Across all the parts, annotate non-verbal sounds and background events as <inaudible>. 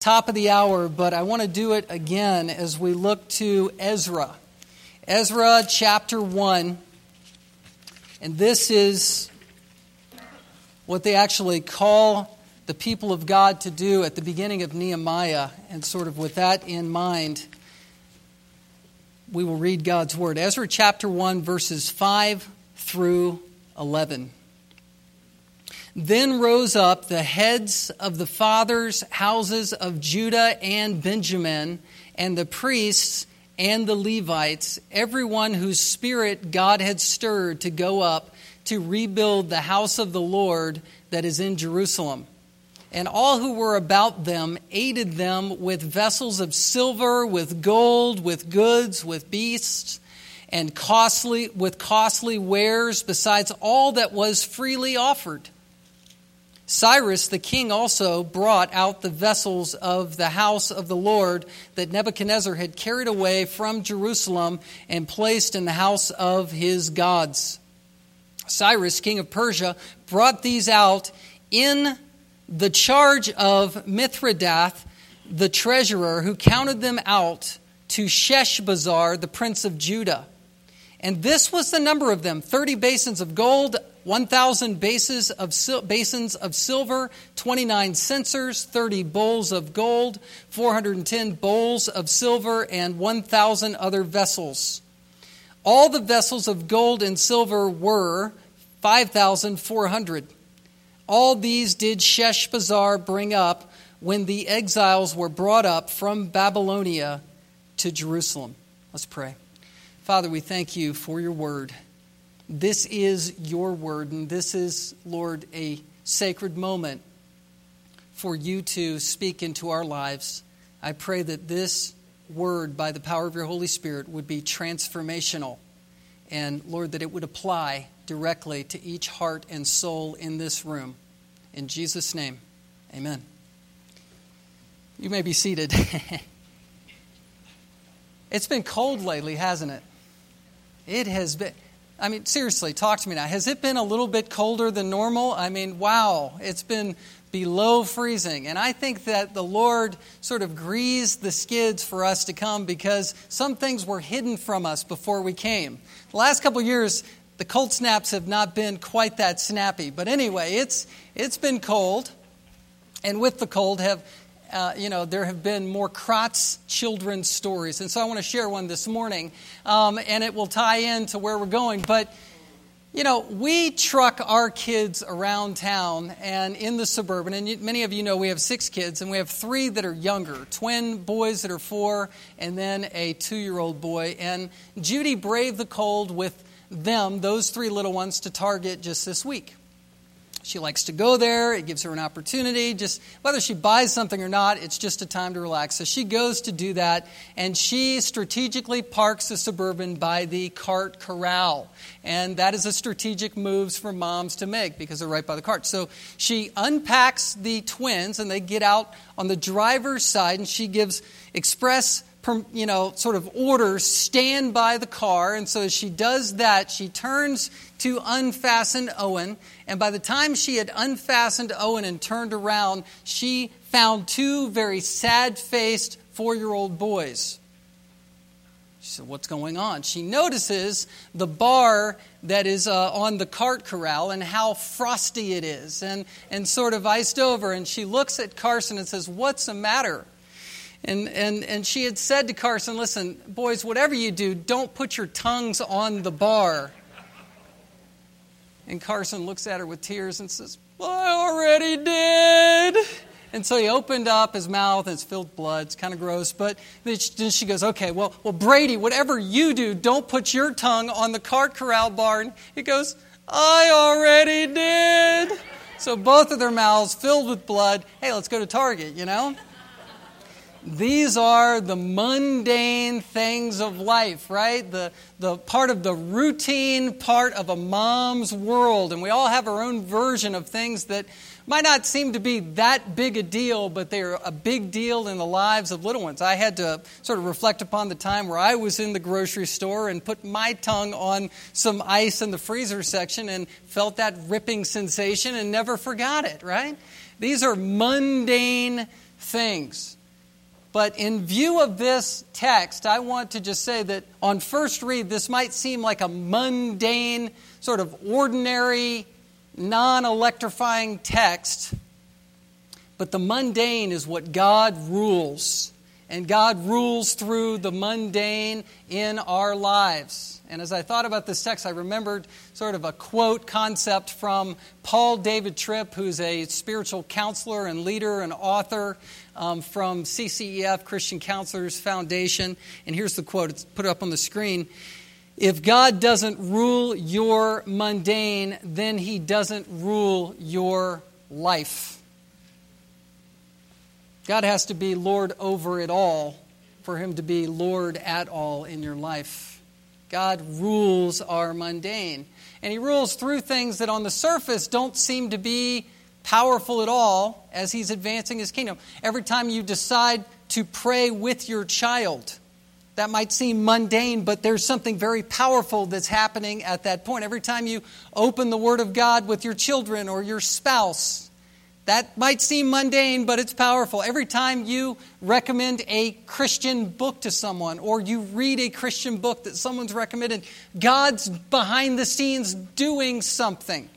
top of the hour, but I want to do it again as we look to Ezra. Ezra chapter 1. And this is what they actually call the people of God to do at the beginning of Nehemiah. And sort of with that in mind, we will read God's word. Ezra chapter 1, verses 5 through 11. Then rose up the heads of the fathers' houses of Judah and Benjamin, and the priests and the Levites, everyone whose spirit God had stirred to go up to rebuild the house of the Lord that is in Jerusalem. And all who were about them aided them with vessels of silver, with gold, with goods, with beasts, and costly with costly wares, besides all that was freely offered. Cyrus the king also brought out the vessels of the house of the Lord that Nebuchadnezzar had carried away from Jerusalem and placed in the house of his gods. Cyrus, king of Persia, brought these out in the charge of Mithredath, the treasurer, who counted them out to Sheshbazzar, the prince of Judah. And this was the number of them 30 basins of gold, 1,000 basins of, basins of silver, 29 censers, 30 bowls of gold, 410 bowls of silver, and 1,000 other vessels. All the vessels of gold and silver were 5,400. All these did Sheshbazzar bring up when the exiles were brought up from Babylonia to Jerusalem. Let's pray. Father, we thank you for your word. This is your word, and this is, Lord, a sacred moment for you to speak into our lives. I pray that this word, by the power of your Holy Spirit, would be transformational. And Lord, that it would apply directly to each heart and soul in this room. In Jesus' name, amen. You may be seated. <laughs> it's been cold lately, hasn't it? It has been. I mean, seriously, talk to me now. Has it been a little bit colder than normal? I mean, wow, it's been below freezing. And I think that the Lord sort of greased the skids for us to come because some things were hidden from us before we came. The last couple years, the cold snaps have not been quite that snappy. But anyway, it's, it's been cold. And with the cold, have uh, you know, there have been more Kratz children's stories. And so I want to share one this morning, um, and it will tie in to where we're going. But, you know, we truck our kids around town and in the suburban, and many of you know we have six kids, and we have three that are younger twin boys that are four, and then a two year old boy. And Judy braved the cold with them, those three little ones, to Target just this week. She likes to go there. It gives her an opportunity. Just whether she buys something or not, it's just a time to relax. So she goes to do that, and she strategically parks the Suburban by the cart corral. And that is a strategic move for moms to make because they're right by the cart. So she unpacks the twins, and they get out on the driver's side, and she gives express you know, sort of orders, stand by the car. And so as she does that, she turns to unfasten Owen. And by the time she had unfastened Owen and turned around, she found two very sad faced four year old boys. She said, What's going on? She notices the bar that is uh, on the cart corral and how frosty it is and, and sort of iced over. And she looks at Carson and says, What's the matter? And, and, and she had said to Carson, Listen, boys, whatever you do, don't put your tongues on the bar. And Carson looks at her with tears and says, well, I already did. And so he opened up his mouth and it's filled with blood. It's kind of gross. But then she goes, okay, well, well, Brady, whatever you do, don't put your tongue on the cart corral bar. And he goes, I already did. So both of their mouths filled with blood. Hey, let's go to Target, you know? These are the mundane things of life, right? The, the part of the routine part of a mom's world. And we all have our own version of things that might not seem to be that big a deal, but they're a big deal in the lives of little ones. I had to sort of reflect upon the time where I was in the grocery store and put my tongue on some ice in the freezer section and felt that ripping sensation and never forgot it, right? These are mundane things. But in view of this text, I want to just say that on first read, this might seem like a mundane, sort of ordinary, non electrifying text. But the mundane is what God rules. And God rules through the mundane in our lives. And as I thought about this text, I remembered sort of a quote concept from Paul David Tripp, who's a spiritual counselor and leader and author um, from CCEF, Christian Counselors Foundation. And here's the quote, it's put it up on the screen. If God doesn't rule your mundane, then he doesn't rule your life. God has to be Lord over it all for him to be Lord at all in your life. God rules our mundane. And He rules through things that on the surface don't seem to be powerful at all as He's advancing His kingdom. Every time you decide to pray with your child, that might seem mundane, but there's something very powerful that's happening at that point. Every time you open the Word of God with your children or your spouse, that might seem mundane, but it's powerful. Every time you recommend a Christian book to someone or you read a Christian book that someone's recommended, God's behind the scenes doing something.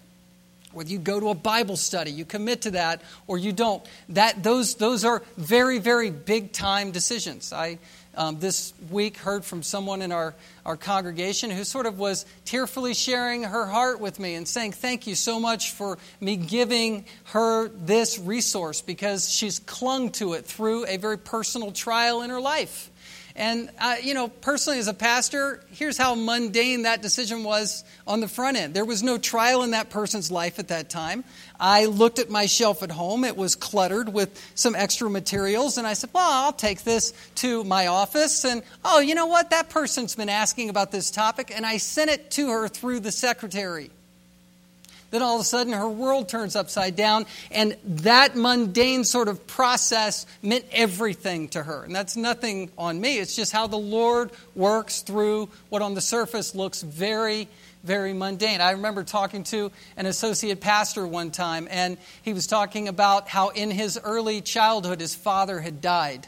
Whether you go to a Bible study, you commit to that, or you don't. That, those, those are very, very big time decisions. I um, this week heard from someone in our, our congregation who sort of was tearfully sharing her heart with me and saying, Thank you so much for me giving her this resource because she's clung to it through a very personal trial in her life. And, uh, you know, personally as a pastor, here's how mundane that decision was on the front end. There was no trial in that person's life at that time. I looked at my shelf at home. It was cluttered with some extra materials. And I said, well, I'll take this to my office. And, oh, you know what? That person's been asking about this topic. And I sent it to her through the secretary. Then all of a sudden, her world turns upside down, and that mundane sort of process meant everything to her. And that's nothing on me, it's just how the Lord works through what on the surface looks very very mundane. I remember talking to an associate pastor one time, and he was talking about how in his early childhood his father had died.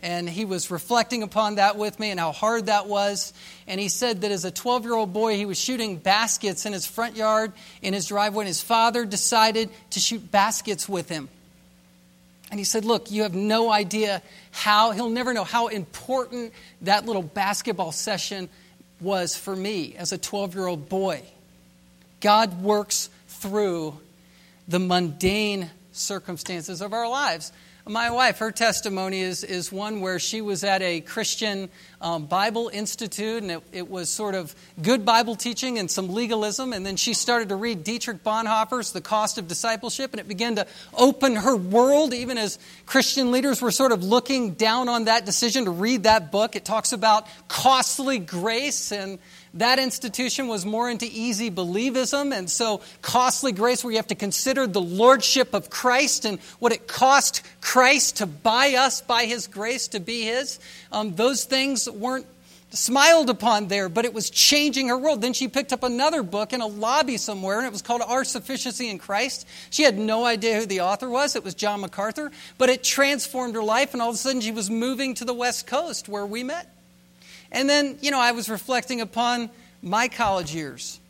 And he was reflecting upon that with me and how hard that was. And he said that as a 12 year old boy, he was shooting baskets in his front yard, in his driveway, and his father decided to shoot baskets with him. And he said, Look, you have no idea how, he'll never know how important that little basketball session was for me as a 12 year old boy. God works through the mundane circumstances of our lives. My wife, her testimony is, is one where she was at a Christian um, Bible Institute, and it, it, was sort of good Bible teaching and some legalism. And then she started to read Dietrich Bonhoeffer's The Cost of Discipleship, and it began to open her world, even as Christian leaders were sort of looking down on that decision to read that book. It talks about costly grace and that institution was more into easy believism, and so costly grace, where you have to consider the lordship of Christ and what it cost Christ to buy us by his grace to be his. Um, those things weren't smiled upon there, but it was changing her world. Then she picked up another book in a lobby somewhere, and it was called Our Sufficiency in Christ. She had no idea who the author was. It was John MacArthur, but it transformed her life, and all of a sudden she was moving to the West Coast where we met. And then, you know, I was reflecting upon my college years.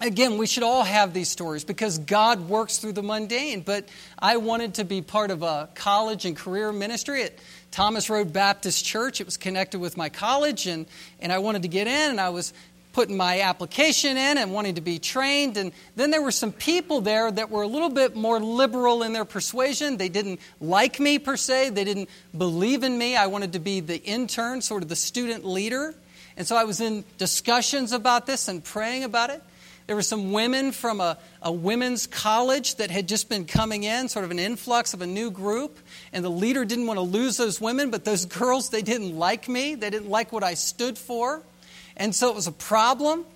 Again, we should all have these stories because God works through the mundane. But I wanted to be part of a college and career ministry at Thomas Road Baptist Church. It was connected with my college, and, and I wanted to get in, and I was putting my application in and wanting to be trained. And then there were some people there that were a little bit more liberal in their persuasion. They didn't like me per se, they didn't believe in me. I wanted to be the intern, sort of the student leader. And so I was in discussions about this and praying about it. There were some women from a, a women's college that had just been coming in, sort of an influx of a new group. And the leader didn't want to lose those women, but those <laughs> girls, they didn't like me. They didn't like what I stood for. And so it was a problem,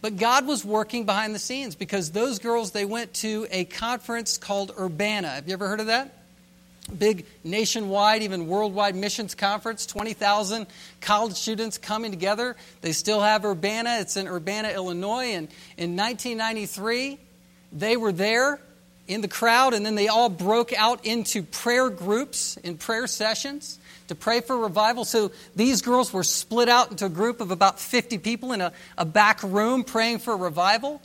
but God was working behind the scenes because those girls, they went to a conference called Urbana. Have you ever heard of that? Big nationwide, even worldwide missions conference, 20,000 college students coming together. They still have Urbana. It's in Urbana, Illinois. And in 1993, they were there in the crowd, and then they all broke out into prayer groups in prayer sessions to pray for revival. So these girls were split out into a group of about 50 people in a, a back room praying for revival.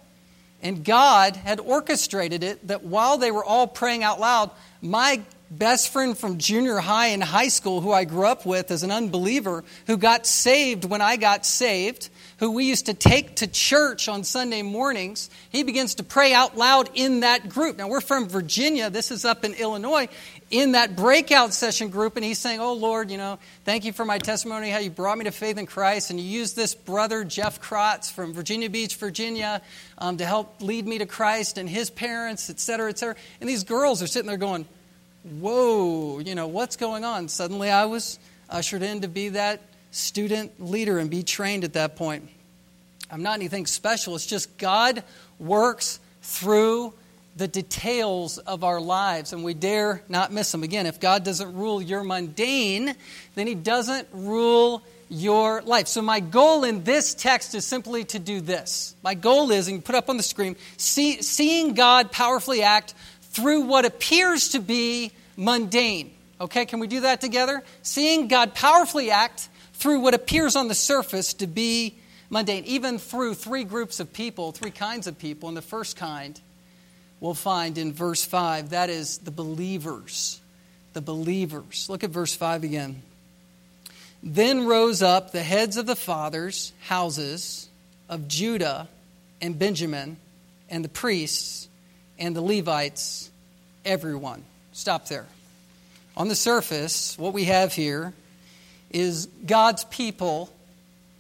And God had orchestrated it that while they were all praying out loud, my best friend from junior high and high school, who I grew up with as an unbeliever, who got saved when I got saved, who we used to take to church on Sunday mornings, he begins to pray out loud in that group. Now, we're from Virginia. This is up in Illinois. In that breakout session group, and he's saying, Oh Lord, you know, thank you for my testimony, how you brought me to faith in Christ, and you used this brother, Jeff Krotz from Virginia Beach, Virginia, um, to help lead me to Christ and his parents, et cetera, et cetera. And these girls are sitting there going, Whoa, you know, what's going on? Suddenly I was ushered in to be that student leader and be trained at that point. I'm not anything special. It's just God works through the details of our lives, and we dare not miss them. Again, if God doesn't rule your mundane, then He doesn't rule your life. So, my goal in this text is simply to do this. My goal is, and put up on the screen, see, seeing God powerfully act through what appears to be mundane. Okay, can we do that together? Seeing God powerfully act through what appears on the surface to be mundane, even through three groups of people, three kinds of people. And the first kind we'll find in verse 5 that is the believers. The believers. Look at verse 5 again. Then rose up the heads of the fathers' houses of Judah and Benjamin, and the priests and the Levites, everyone. Stop there. On the surface, what we have here is God's people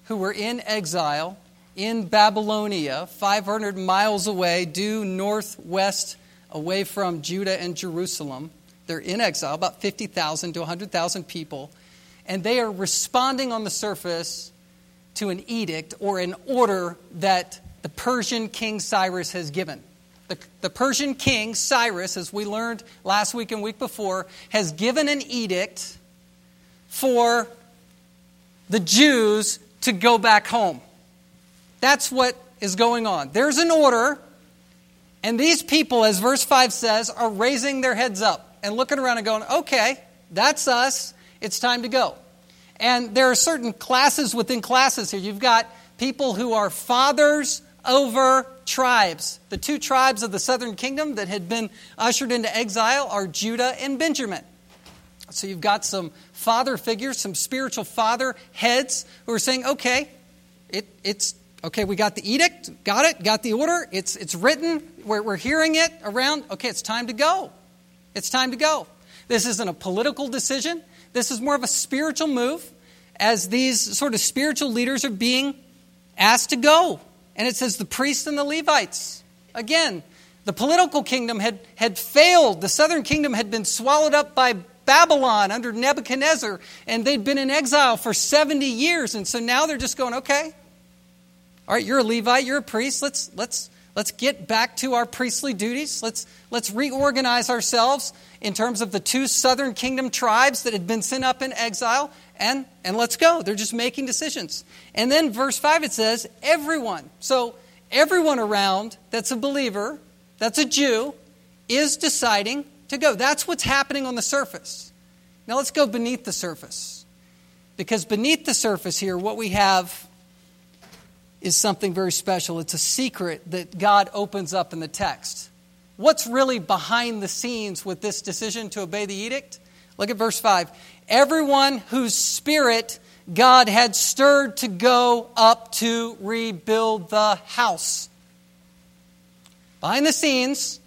who were in exile in Babylonia, 500 miles away, due northwest away from Judah and Jerusalem. They're in exile, about 50,000 to 100,000 people, and they are responding on the surface to an edict or an order that the Persian king Cyrus has given. The, the, Persian king, Cyrus, as we learned last week and week before, has given an edict for the Jews to go back home. That's what is going on. There's an order, and these people, as verse 5 says, are raising their heads up and looking around and going, okay, that's us. It's time to go. And there are certain classes within classes here. You've got people who are fathers over tribes. The two tribes of the southern kingdom that had been ushered into exile are Judah and Benjamin. So you've got some father figures, some spiritual father heads who are saying, okay, it, it's okay, we got the edict, got it, got the order, it's, it's written, we're, we're hearing it around, okay, it's time to go. It's time to go. This isn't a political decision, this is more of a spiritual move as these sort of spiritual leaders are being asked to go. And it says the priests and the Levites. Again, the political kingdom had, had failed. The southern kingdom had been swallowed up by Babylon under Nebuchadnezzar, and they'd been in exile for 70 years. And so now they're just going, okay, all right, you're a Levite, you're a priest. Let's, let's, let's get back to our priestly duties. Let's, let's reorganize ourselves in terms of the two southern kingdom tribes that had been sent up in exile, and, and let's go. They're just making decisions. And then verse 5 it says, everyone. So everyone around that's a believer, that's a Jew, is deciding to go. That's what's happening on the surface. Now let's go beneath the surface. Because beneath the surface here, what we have is something very special. It's a secret that God opens up in the text. What's really behind the scenes with this decision to obey the edict? Look at verse 5. Everyone whose spirit God had stirred to go up to rebuild the house. Behind the scenes,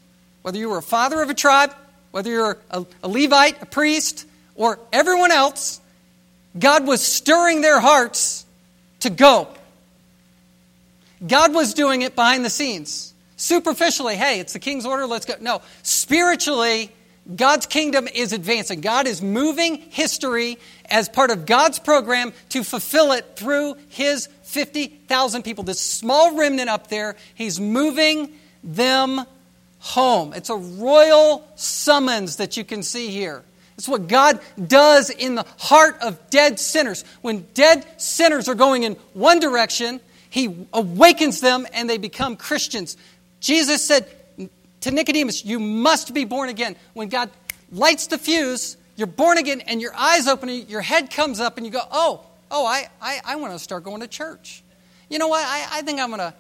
whether you were a father of a tribe, whether you're a, a Levite, a priest, or everyone else, God was stirring their hearts to go. God was doing it behind the scenes. Superficially, hey, it's the king's order, let's go. No, spiritually, God's kingdom is advancing. God is moving history as part of God's program to fulfill it through his 50,000 people. This small remnant up there, he's moving them home. It's a royal summons that you can see here. It's what God does in the heart of dead sinners. When dead sinners are going in one direction, He awakens them and they become Christians. Jesus said, to Nicodemus, you must be born again. When God lights the fuse, you're born again, and your eyes open, your head comes up, and you go, oh, oh, I, I, I want to start going to church. You know what? I, I think I'm going to.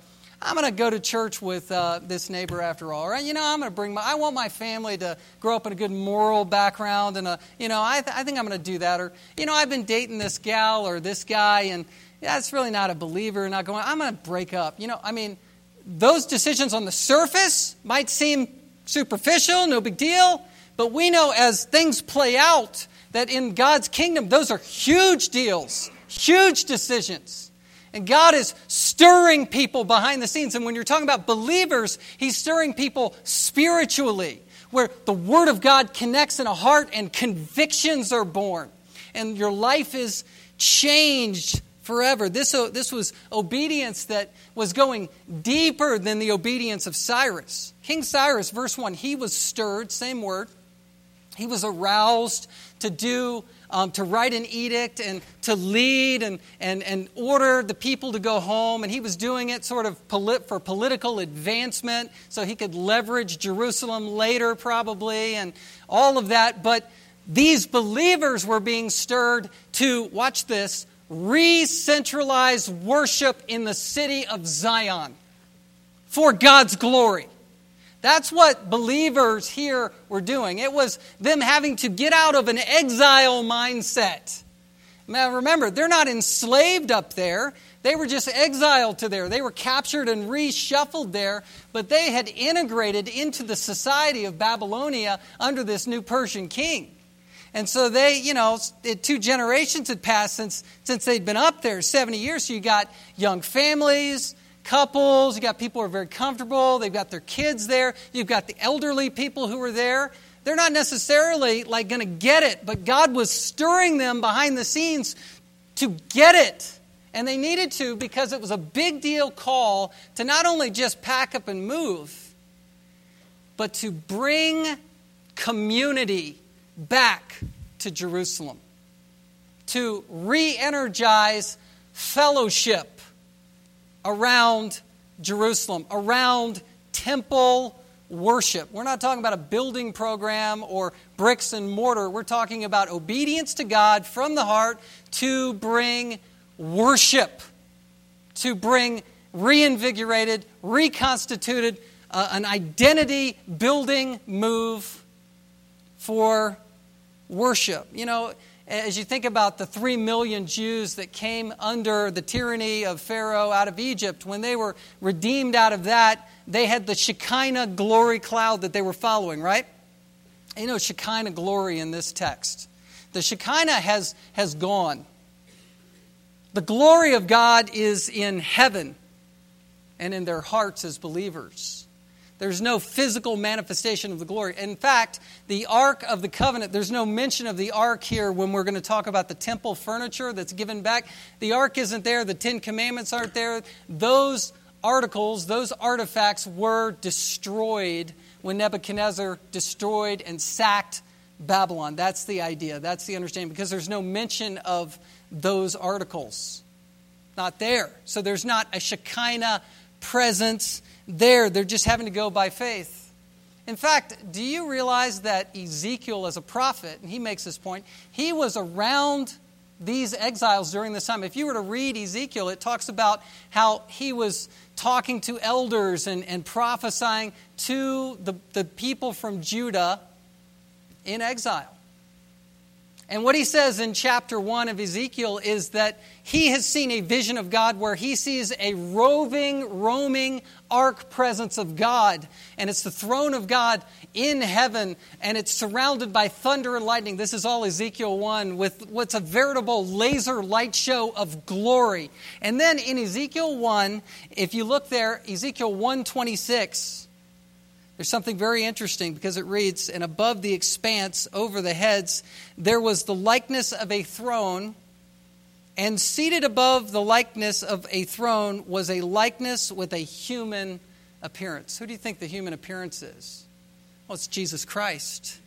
I'm going to go to church with uh, this neighbor after all, right? You know, I'm going to bring my, I want my family to grow up in a good moral background, and, a, you know, I, th- I think I'm going to do that. Or, you know, I've been dating this gal or this guy, and that's really not a believer, not going, I'm going to break up. You know, I mean, those decisions on the surface might seem superficial, no big deal, but we know as things play out that in God's kingdom, those are huge deals, huge decisions. And God is stirring people behind the scenes. And when you're talking about believers, He's stirring people spiritually, where the Word of God connects in a heart and convictions are born. And your life is changed forever. This, uh, this was obedience that was going deeper than the obedience of Cyrus. King Cyrus, verse 1, he was stirred, same word. He was aroused to do, um, to write an edict and to lead and, and, and order the people to go home. And he was doing it sort of polit- for political advancement so he could leverage Jerusalem later, probably, and all of that. But these believers were being stirred to, watch this, re centralize worship in the city of Zion for God's glory. That's what believers here were doing. It was them having to get out of an exile mindset. Now remember, they're not enslaved up there. They were just exiled to there. They were captured and reshuffled there, but they had integrated into the society of Babylonia under this new Persian king. And so they, you know, two generations had passed since, since they'd been up there, 70 years. So you got young families, couples, you got people who are very comfortable, they've got their kids there, you've got the elderly people who are there. They're not necessarily like going to get it, but God was stirring them behind the scenes to get it. And they needed to because it was a big deal call to not only just pack up and move, but to bring community back to Jerusalem, to re energize fellowship around Jerusalem, around temple worship. We're not talking about a building program or bricks and mortar. We're talking about obedience to God from the heart to bring worship, to bring reinvigorated, reconstituted, uh, an identity building move for worship. You know, as you think about the three million Jews that came under the tyranny of Pharaoh out of Egypt, when they were redeemed out of that, they had the Shekinah glory cloud that they were following, right? You know, Shekinah glory in this text. The Shekinah has, has gone. The glory of God is in heaven and in their hearts as believers. There's no physical manifestation of the glory. In fact, the Ark of the Covenant, there's no mention of the Ark here when we're going to talk about the temple furniture that's given back. The Ark isn't there, the Ten Commandments aren't there. Those articles, those artifacts were destroyed when Nebuchadnezzar destroyed and sacked Babylon. That's the idea, that's the understanding, because there's no mention of those articles. Not there. So there's not a Shekinah presence there. They're just having to go by faith. In fact, do you realize that Ezekiel, as a prophet, and he makes this point, he was around these exiles during this time. If you were to read Ezekiel, it talks about how he was talking to elders and, and prophesying to the, the people from Judah in exile. And what he says in chapter 1 of Ezekiel is that he has seen a vision of God where he sees a roving, roaming ark presence of God. And it's the throne of God in heaven, and it's surrounded by thunder and lightning. This is all Ezekiel 1 with what's a veritable laser light show of glory. And then in Ezekiel 1, if you look there, Ezekiel 126, there's something very interesting because it reads, And above the expanse, over the heads, there was the likeness of a throne, and seated above the likeness of a throne was a likeness with a human appearance. Who do you think the human appearance is? Well, it's Jesus Christ.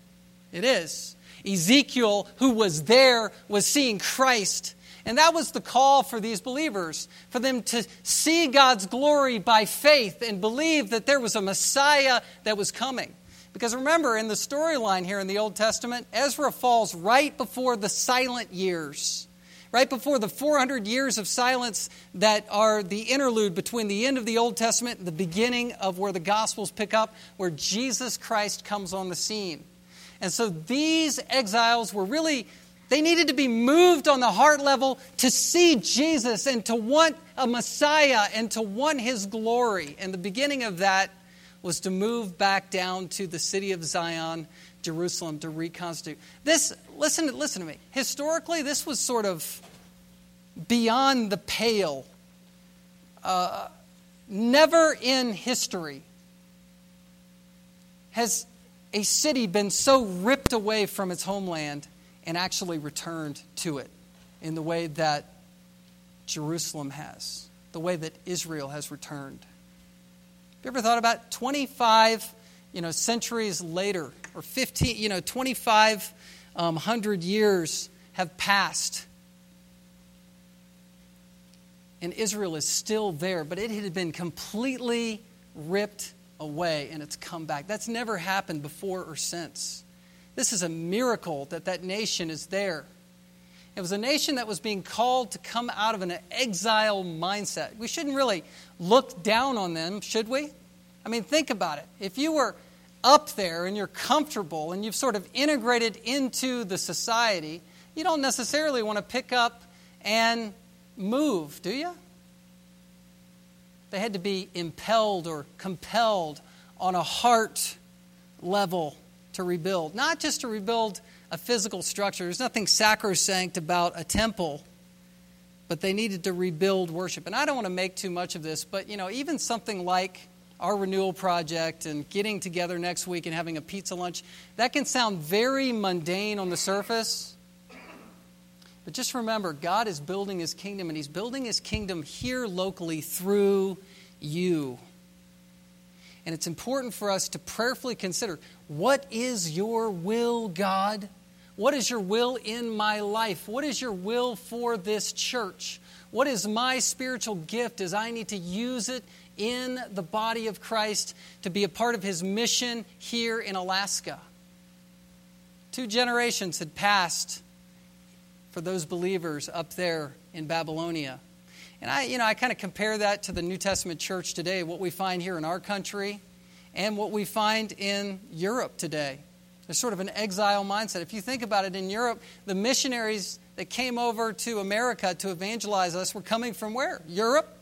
It is. Ezekiel, who was there, was seeing Christ And that was the call for these believers, for them to see God's glory by faith and believe that there was a Messiah that was coming. Because remember, in the storyline here in the Old Testament, Ezra falls right before the silent years right before the 400 years of silence that are the interlude between the end of the Old Testament and the beginning of where the Gospels pick up, where Jesus Christ comes on the scene. And so these exiles were really, they needed to be moved on the heart level to see Jesus and to want a Messiah and to want his glory. And the beginning of that was to move back down to the city of Zion Jerusalem to reconstitute. This, listen, listen to me. Historically, this was sort of beyond the pale. Uh, never in history has a city been so ripped away from its homeland and actually returned to it in the way that Jerusalem has, the way that Israel has returned. Have you ever thought about 25 you know, centuries later, or 15, you know, 2,500 um, years have passed. And Israel is still there, but it had been completely ripped away and it's come back. That's never happened before or since. This is a miracle that that nation is there. It was a nation that was being called to come out of an exile mindset. We shouldn't really look down on them, should we? I mean, think about it. If you were up there and you're comfortable and you've sort of integrated into the society, you don't necessarily want to pick up and move, do you? They had to be impelled or compelled on a heart level to rebuild, not just to rebuild a physical structure. There's nothing sacrosanct about a temple, but they needed to rebuild worship. And I don't want to make too much of this, but you know, even something like our renewal project and getting together next week and having a pizza lunch, that can sound very mundane on the surface. But just remember, God is building his kingdom, and he's building his kingdom here locally through you. And it's important for us to prayerfully consider what is your will, God? What is your will in my life? What is your will for this church? What is my spiritual gift as I need to use it in the body of Christ to be a part of his mission here in Alaska. Two generations had passed for those believers up there in Babylonia. And I, you know, I kind of compare that to the New Testament church today, what we find here in our country and what we find in Europe today. There's sort of an exile mindset. If you think about it, in Europe, the missionaries that came over to America to evangelize us were coming from where? Europe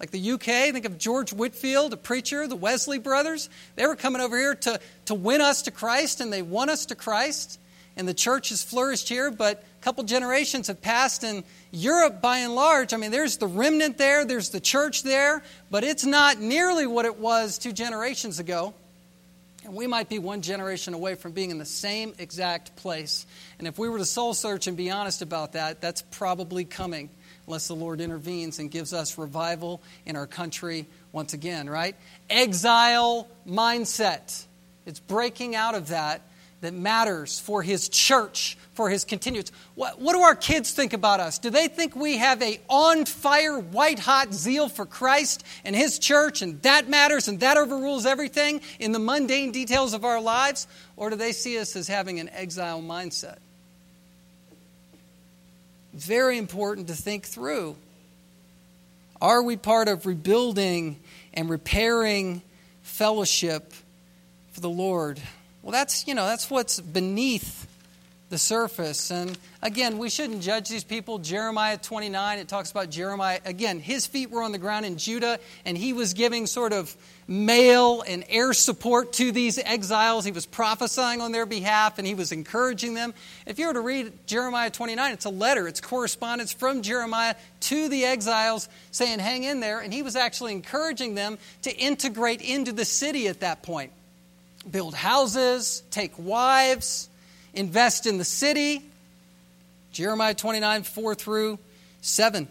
like the UK, think of George Whitefield, a preacher, the Wesley brothers. They were coming over here to, to win us to Christ, and they won us to Christ. And the church has flourished here, but a couple generations have passed in Europe by and large. I mean, there's the remnant there, there's the church there, but it's not nearly what it was two generations ago. And we might be one generation away from being in the same exact place. And if we were to soul search and be honest about that, that's probably coming unless the Lord intervenes and gives us revival in our country once again, right? Exile mindset. It's breaking out of that that matters for his church, for his continuance. What, what do our kids think about us? Do they think we have a on fire, white hot zeal for Christ and his church and that matters and that overrules everything in the mundane details of our lives? Or do they see us as having an exile mindset? very important to think through. Are we part of rebuilding and repairing fellowship for the Lord? Well, that's, you know, that's what's beneath the surface. And again, we shouldn't judge these people. Jeremiah 29, it talks about Jeremiah. Again, his feet were on the ground in Judah, and he was giving sort of mail and air support to these exiles. He was prophesying on their behalf, and he was encouraging them. If you were to read Jeremiah 29, it's a letter, it's correspondence from Jeremiah to the exiles saying, hang in there. And he was actually encouraging them to integrate into the city at that point. Build houses, take wives, invest in the city. Jeremiah 29, 4 through 7.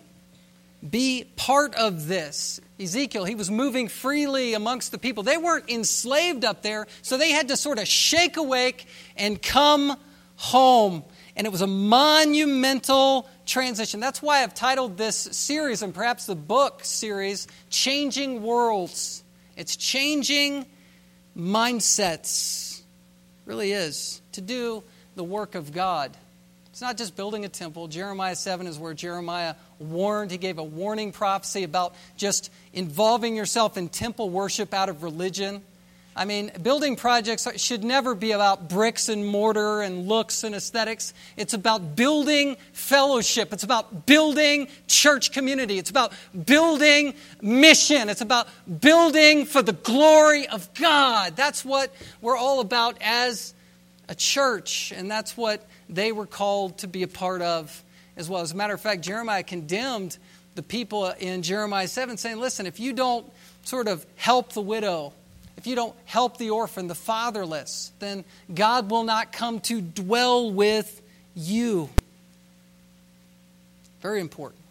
Be part of this. Ezekiel, he was moving freely amongst the people. They weren't enslaved up there, so they had to sort of shake awake and come home. And it was a monumental transition. That's why I've titled this series and perhaps the book series, Changing Worlds. It's changing mindsets. Really is. To do the work of God. It's not just building a temple. Jeremiah 7 is where Jeremiah warned. He gave a warning prophecy about just involving yourself in temple worship out of religion. I mean, building projects should never be about bricks and mortar and looks and aesthetics. It's about building fellowship. It's about building church community. It's about building mission. It's about building for the glory of God. That's what we're all about as a church, and that's what they were called to be a part of as well. As a matter of fact, Jeremiah condemned the people in Jeremiah 7, saying, Listen, if you don't sort of help the widow, if you don't help the orphan, the fatherless, then God will not come to dwell with you. Very important.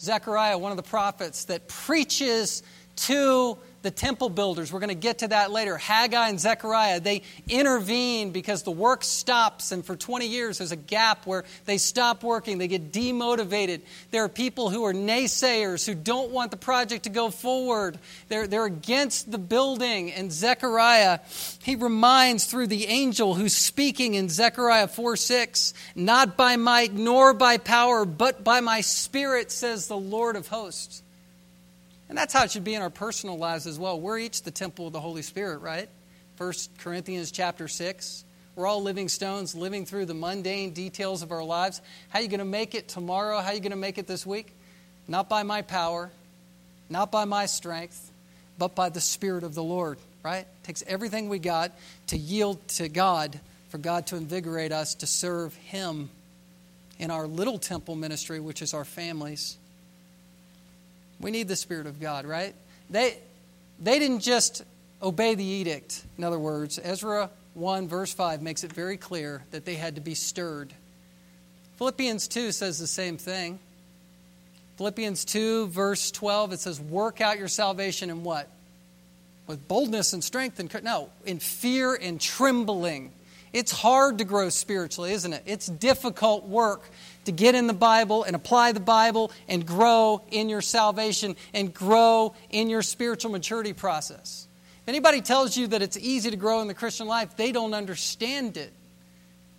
Zechariah, one of the prophets that preaches to the temple builders. We're going to get to that later. Haggai and Zechariah, they intervene because the work stops, and for 20 years there's a gap where they stop working. They get demotivated. There are people who are naysayers who don't want the project to go forward. They're, they're against the building. And Zechariah, he reminds through the angel who's speaking in Zechariah 4 6, not by might nor by power, but by my spirit, says the Lord of hosts. And that's how it should be in our personal lives as well. We're each the temple of the Holy Spirit, right? 1 Corinthians chapter 6. We're all living stones, living through the mundane details of our lives. How are you going to make it tomorrow? How are you going to make it this week? Not by my power, not by my strength, but by the Spirit of the Lord, right? It takes everything we got to yield to God for God to invigorate us to serve Him in our little temple ministry, which is our families. We need the Spirit of God, right? They, they didn't just obey the edict. In other words, Ezra 1, verse 5 makes it very clear that they had to be stirred. Philippians 2 says the same thing. Philippians 2, verse 12, it says, Work out your salvation in what? With boldness and strength and no, in fear and trembling. It's hard to grow spiritually, isn't it? It's difficult work to get in the Bible and apply the Bible and grow in your salvation and grow in your spiritual maturity process. If anybody tells you that it's easy to grow in the Christian life, they don't understand it.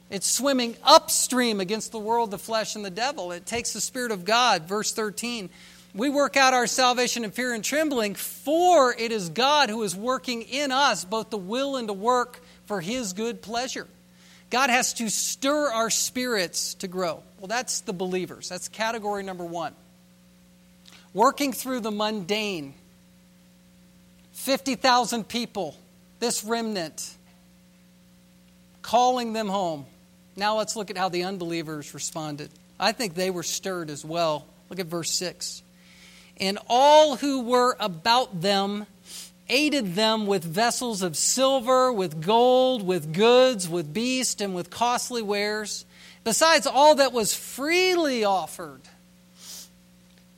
It's swimming upstream against the world, the flesh, and the devil. It takes the Spirit of God. Verse 13. We work out our salvation in fear and trembling, for it is God who is working in us both the will and to work for His good pleasure. God has to stir our spirits to grow. Well, that's the believers. That's category number one. Working through the mundane. 50,000 people, this remnant, calling them home. Now let's look at how the unbelievers responded. I think they were stirred as well. Look at verse 6. And all who were about them aided them with vessels of silver, with gold, with goods, with beasts, and with costly wares, besides all that was freely offered.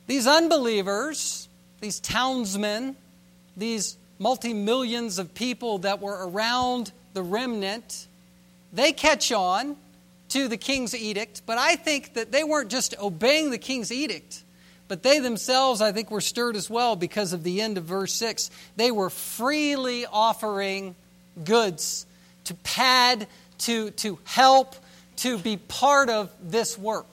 These unbelievers, these townsmen, these multi millions of people that were around the remnant, they catch on to the king's edict, but I think that they weren't just obeying the king's edict. But they themselves, I think, were stirred as well because of the end of verse 6. They were freely offering goods to pad, to, to help, to be part of this work.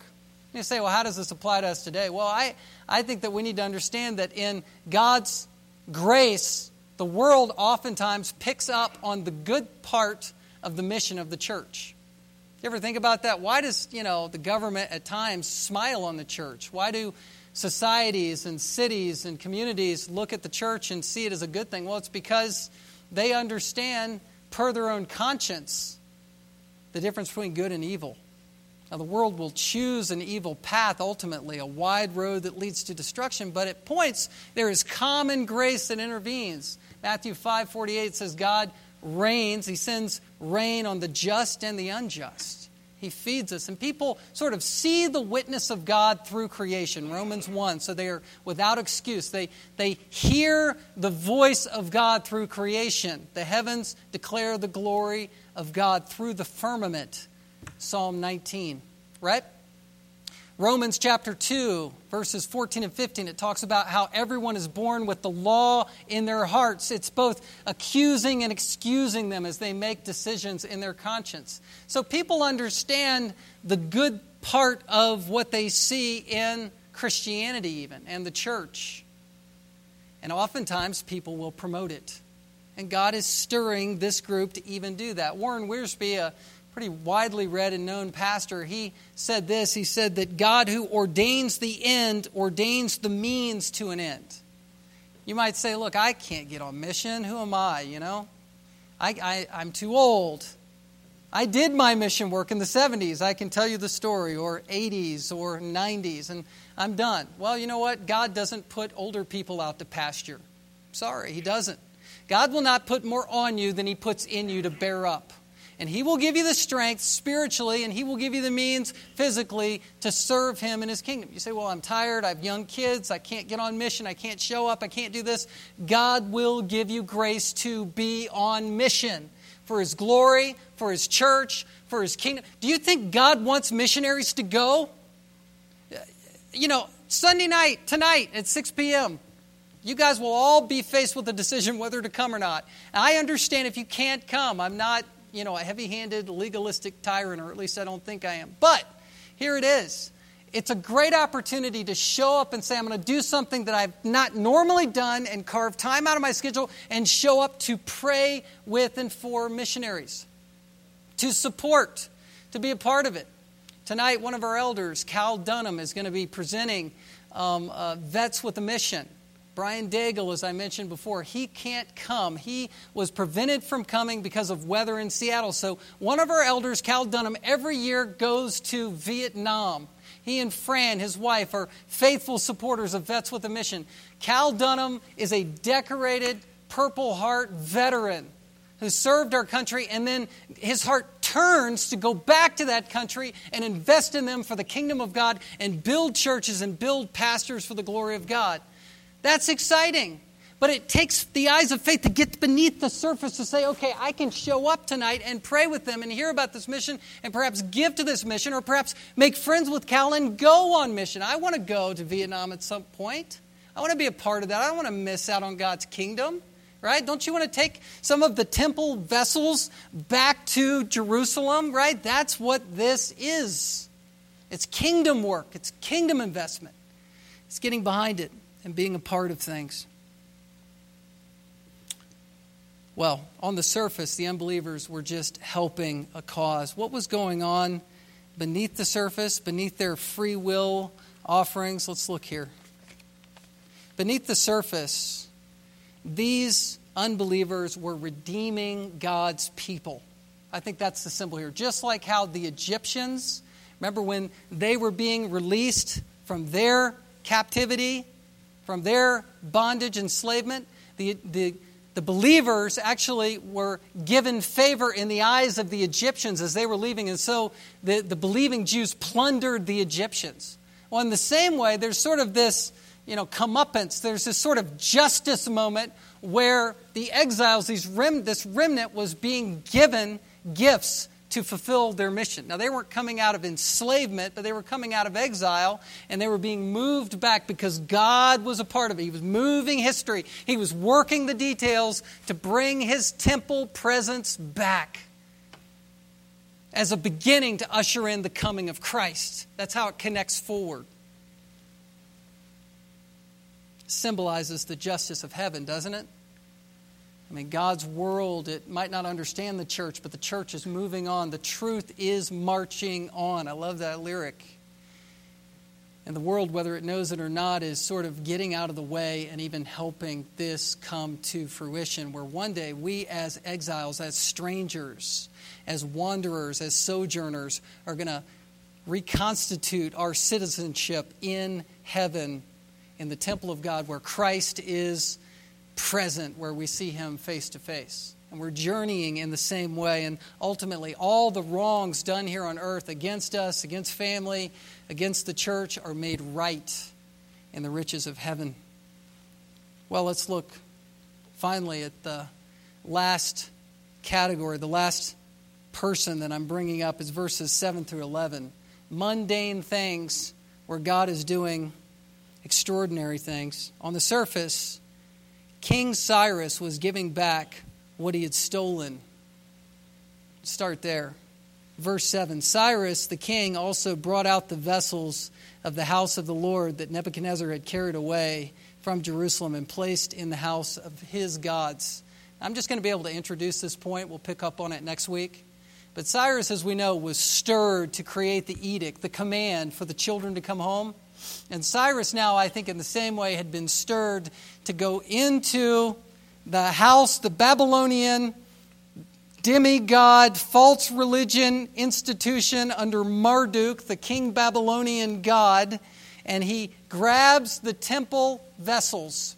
You say, well, how does this apply to us today? Well, I, I think that we need to understand that in God's grace, the world oftentimes picks up on the good part of the mission of the church. You ever think about that? Why does, you know, the government at times smile on the church? Why do societies and cities and communities look at the church and see it as a good thing? Well, it's because they understand, per their own conscience, the difference between good and evil. Now, the world will choose an evil path ultimately, a wide road that leads to destruction, but at points there is common grace that intervenes. Matthew 5 48 says, God reigns, He sends rain on the just and the unjust. He feeds us. And people sort of see the witness of God through creation, Romans 1. So they are without excuse. They, they hear the voice of God through creation. The heavens declare the glory of God through the firmament, Psalm 19. Right? Romans chapter 2, verses 14 and 15, it talks about how everyone is born with the law in their hearts. It's both accusing and excusing them as they make decisions in their conscience. So people understand the good part of what they see in Christianity, even, and the church. And oftentimes people will promote it. And God is stirring this group to even do that. Warren Wiersbe, a pretty widely read and known pastor, he said this. He said that God who ordains the end ordains the means to an end. You might say, look, I can't get on mission. Who am I, you know? I, I, I'm too old. I did my mission work in the 70s. I can tell you the story, or 80s, or 90s, and I'm done. Well, you know what? God doesn't put older people out to pasture. Sorry, He doesn't. God will not put more on you than He puts in you to bear up. And He will give you the strength spiritually, and He will give you the means physically to serve Him in His kingdom. You say, Well, I'm tired. I have young kids. I can't get on mission. I can't show up. I can't do this. God will give you grace to be on mission for His glory, for His church, for His kingdom. Do you think God wants missionaries to go? Uh, you know, Sunday night, tonight at 6 p.m., you guys will all be faced with a decision whether to come or not. I understand if you can't come. I'm not, you know, a heavy handed, legalistic tyrant, or at least I don't think I am. But here it is. It's a great opportunity to show up and say, I'm going to do something that I've not normally done and carve time out of my schedule and show up to pray with and for missionaries, to support, to be a part of it. Tonight, one of our elders, Cal Dunham, is going to be presenting um, uh, Vets with a Mission. Brian Daigle, as I mentioned before, he can't come. He was prevented from coming because of weather in Seattle. So, one of our elders, Cal Dunham, every year goes to Vietnam. He and Fran, his wife, are faithful supporters of Vets with a Mission. Cal Dunham is a decorated Purple Heart veteran who served our country, and then his heart turns to go back to that country and invest in them for the kingdom of God and build churches and build pastors for the glory of God. That's exciting. But it takes the eyes of faith to get beneath the surface to say, okay, I can show up tonight and pray with them and hear about this mission and perhaps give to this mission or perhaps make friends with Cal and go on mission. I want to go to Vietnam at some point. I want to be a part of that. I don't want to miss out on God's kingdom, right? Don't you want to take some of the temple vessels back to Jerusalem, right? That's what this is. It's kingdom work, it's kingdom investment. It's getting behind it and being a part of things. Well, on the surface, the unbelievers were just helping a cause. What was going on beneath the surface, beneath their free will offerings? Let's look here. Beneath the surface, these unbelievers were redeeming God's people. I think that's the symbol here. Just like how the Egyptians, remember when they were being released from their captivity, from their bondage, enslavement. The, the, the believers actually were given favor in the eyes of the Egyptians as they were leaving, and so the, the believing Jews plundered the Egyptians. Well, in the same way, there's sort of this, you know, comeuppance. There's this sort of justice moment where the exiles, these rem, this remnant, was being given gifts to fulfill their mission. Now, they weren't coming out of enslavement, but they were coming out of exile, and they were being moved back because God was a part of it. He was moving history, He was working the details to bring His temple presence back as a beginning to usher in the coming of Christ. That's how it connects forward. Symbolizes the justice of heaven, doesn't it? I mean, God's world, it might not understand the church, but the church is moving on. The truth is marching on. I love that lyric. And the world, whether it knows it or not, is sort of getting out of the way and even helping this come to fruition. Where one day we, as exiles, as strangers, as wanderers, as sojourners, are going to reconstitute our citizenship in heaven, in the temple of God, where Christ is present where we see Him face to face. And we're journeying in the same way. And ultimately, all the wrongs done here on earth against us, against family, against the church are made right in the riches of heaven. Well, let's look finally at the last category, the last person that I'm bringing up is verses 7 through 11. Mundane things where God is doing extraordinary things. On the surface, King Cyrus was giving back what he had stolen. Start there. Verse 7 Cyrus the king also brought out the vessels of the house of the Lord that Nebuchadnezzar had carried away from Jerusalem and placed in the house of his gods. I'm just going to be able to introduce this point. We'll pick up on it next week. But Cyrus, as we know, was stirred to create the edict, the command for the children to come home. And Cyrus, now, I think, in the same way, had been stirred to go into the house, the Babylonian demigod, false religion institution under Marduk, the king Babylonian god, and he grabs the temple vessels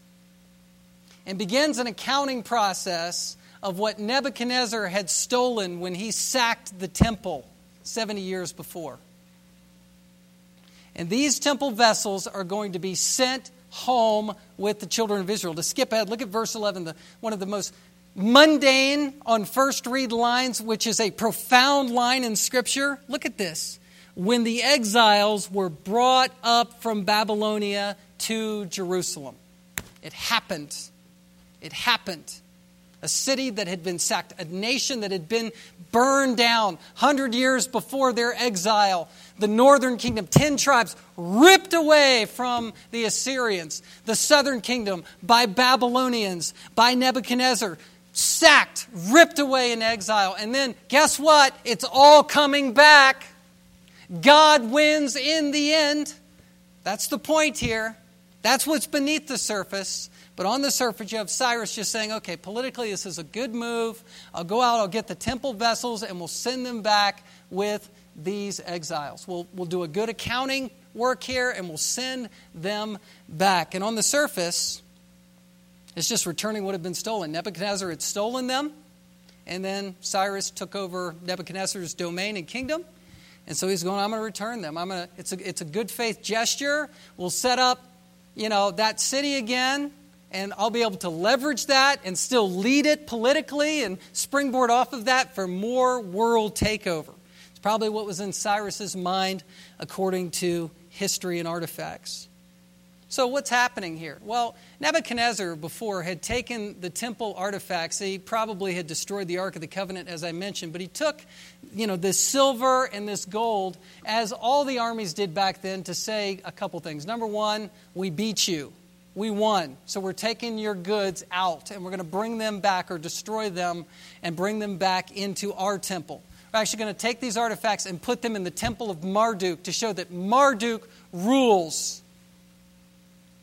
and begins an accounting process of what Nebuchadnezzar had stolen when he sacked the temple 70 years before. And these temple vessels are going to be sent home with the children of Israel. To skip ahead, look at verse 11, the, one of the most mundane on first read lines, which is a profound line in Scripture. Look at this. When the exiles were brought up from Babylonia to Jerusalem, it happened. It happened a city that had been sacked, a nation that had been burned down 100 years before their exile. The northern kingdom, 10 tribes ripped away from the Assyrians. The southern kingdom by Babylonians, by Nebuchadnezzar, sacked, ripped away in exile. And then, guess what? It's all coming back. God wins in the end. That's the point here. That's what's beneath the surface. But on the surface, you have Cyrus just saying, okay, politically, this is a good move. I'll go out, I'll get the temple vessels, and we'll send them back with these exiles. We'll, we'll do a good accounting work here, and we'll send them back. And on the surface, it's just returning what had been stolen. Nebuchadnezzar had stolen them, and then Cyrus took over Nebuchadnezzar's domain and kingdom. And so he's going, I'm going to return them. I'm going to, it's, a, it's a good faith gesture. We'll set up, you know, that city again and I'll be able to leverage that and still lead it politically and springboard off of that for more world takeover. It's probably what was in Cyrus's mind according to history and artifacts. So, what's happening here? Well, Nebuchadnezzar before had taken the temple artifacts. He probably had destroyed the Ark of the Covenant, as I mentioned, but he took, you know, this silver and this gold, as all the armies did back then, to say a couple things. Number one, we beat you we won. So we're taking your goods out and we're going to bring them back or destroy them and bring them back into our temple. We're actually going to take these artifacts and put them in the temple of Marduk to show that Marduk rules.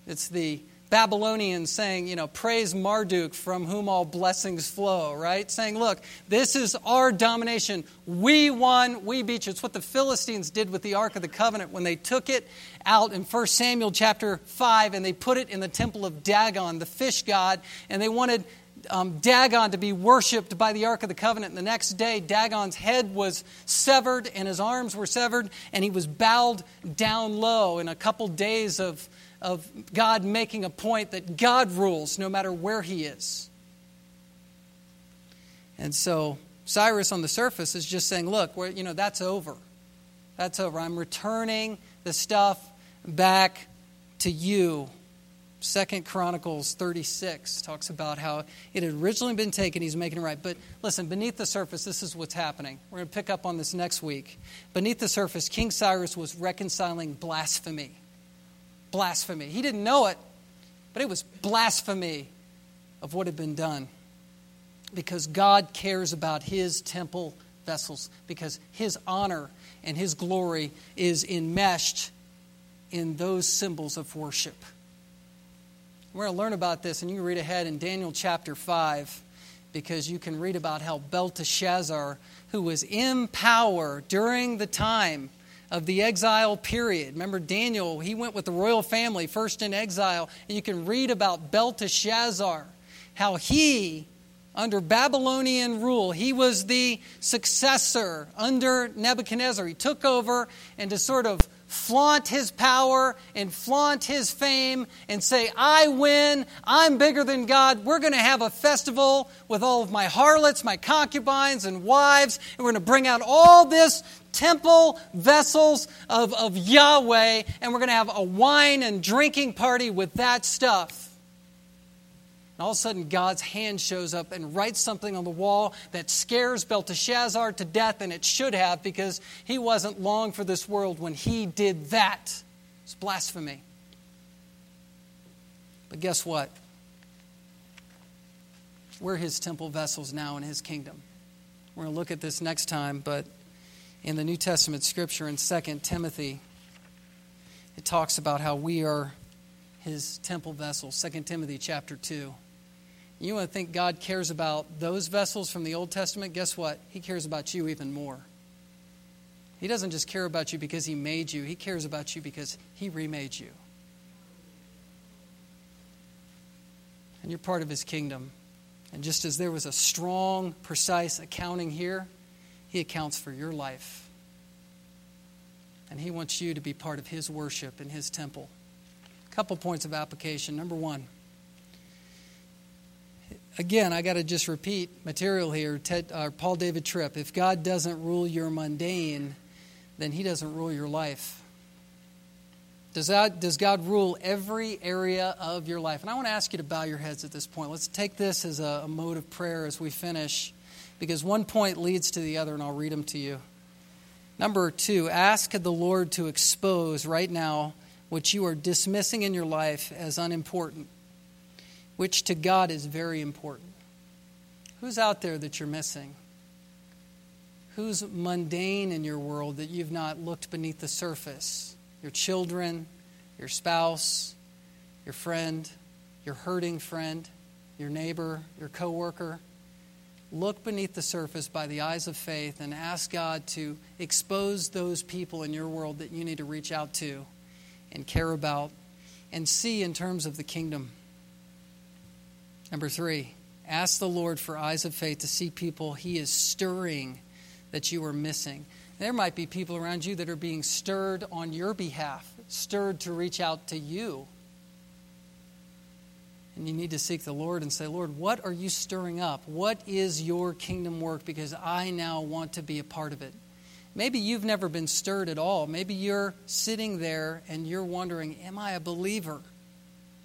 It's the Babylonians saying, you know, praise Marduk from whom all blessings flow, right? Saying, look, this is our domination. We won, we beat you. It's what the Philistines did with the Ark of the Covenant when they took it out in 1 Samuel chapter 5 and they put it in the temple of Dagon, the fish god, and they wanted um, Dagon to be worshipped by the Ark of the Covenant. And the next day, Dagon's head was severed and his arms were severed, and he was bowed down low in a couple days of of God making a point that God rules no matter where he is. And so Cyrus on the surface is just saying, look, you know, that's over. That's over. I'm returning the stuff back to you. Second Chronicles 36 talks about how it had originally been taken. He's making it right. But listen, beneath the surface, this is what's happening. We're going to pick up on this next week. Beneath the surface, King Cyrus was reconciling blasphemy blasphemy. He didn't know it, but it was blasphemy of what had been done. Because God cares about his temple vessels, because his honor and his glory is enmeshed in those symbols of worship. We're going to learn about this, and you can read ahead in Daniel chapter 5 because you can read about how Belteshazzar, who was in power during the time of the exile period. Remember, Daniel, he went with the royal family first in exile, and you can read about Belteshazzar, how he, under Babylonian rule, he was the successor under Nebuchadnezzar. He took over and to sort of flaunt his power and flaunt his fame and say, I win, I'm bigger than God. We're going to have a festival with all of my harlots, my concubines, and wives, and we're going to bring out all this temple vessels of, of Yahweh, and we're going to have a wine and drinking party with that stuff. And all of a sudden, God's hand shows up and writes something on the wall that scares Belteshazzar to death, and it should have because he wasn't long for this world when he did that. It's blasphemy. But guess what? We're his temple vessels now in his kingdom. We're going to look at this next time, but in the New Testament scripture in 2 Timothy, it talks about how we are his temple vessels. 2 Timothy chapter 2. You want to think God cares about those vessels from the Old Testament? Guess what? He cares about you even more. He doesn't just care about you because He made you, He cares about you because He remade you. And you're part of His kingdom. And just as there was a strong, precise accounting here, He accounts for your life. And He wants you to be part of His worship in His temple. A couple points of application. Number one, again, I got to just repeat material here. Ted, uh, Paul David Tripp. If God doesn't rule your mundane, then He doesn't rule your life. Does, that, does God rule every area of your life? And I want to ask you to bow your heads at this point. Let's take this as a, a mode of prayer as we finish, because one point leads to the other, and I'll read them to you. Number two, ask the Lord to expose right now what you are dismissing in your life as unimportant which to God is very important. Who's out there that you're missing? Who's mundane in your world that you've not looked beneath the surface? Your children, your spouse, your friend, your hurting friend, your neighbor, your coworker. Look beneath the surface by the eyes of faith and ask God to expose those people in your world that you need to reach out to and care about and see in terms of the kingdom. Number three, ask the Lord for eyes of faith to see people He is stirring that you are missing. There might be people around you that are being stirred on your behalf, stirred to reach out to you. And you need to seek the Lord and say, Lord, what are you stirring up? What is your kingdom work? Because I now want to be a part of it. Maybe you've never been stirred at all. Maybe you're sitting there and you're wondering, Am I a believer?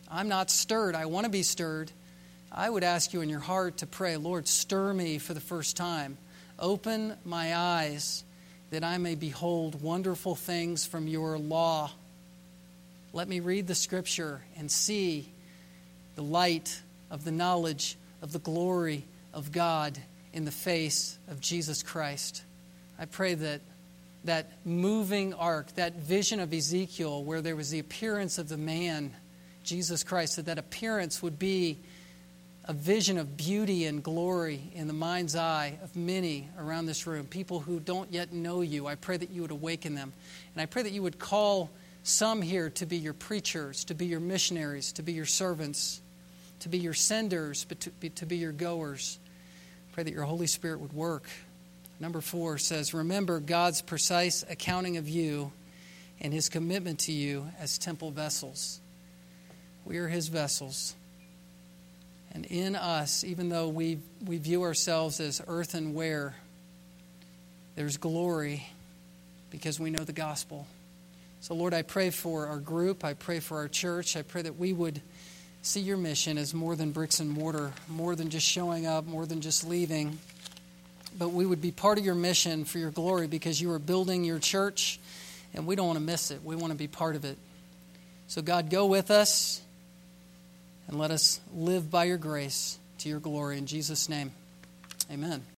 I'm not stirred. I want to be stirred. I would ask you in your heart to pray, Lord, stir me for the first time. Open my eyes that I may behold wonderful things from your law. Let me read the scripture and see the light of the knowledge of the glory of God in the face of Jesus Christ. I pray that that moving ark, that vision of Ezekiel where there was the appearance of the man, Jesus Christ, that that appearance would be a vision of beauty and glory in the mind's eye of many around this room, people who don't yet know you. I pray that you would awaken them. And I pray that you would call some here to be your preachers, to be your missionaries, to be your servants, to be your senders, but to be, to be your goers. Pray that your Holy Spirit would work. Number four says, Remember God's precise accounting of you and his commitment to you as temple vessels. We are his vessels. And in us, even though we, we view ourselves as earthenware, there's glory because we know the gospel. So, Lord, I pray for our group. I pray for our church. I pray that we would see your mission as more than bricks and mortar, more than just showing up, more than just leaving. But we would be part of your mission for your glory because you are building your church, and we don't want to miss it. We want to be part of it. So, God, go with us and let us live by your grace to your glory. In Jesus' name, amen.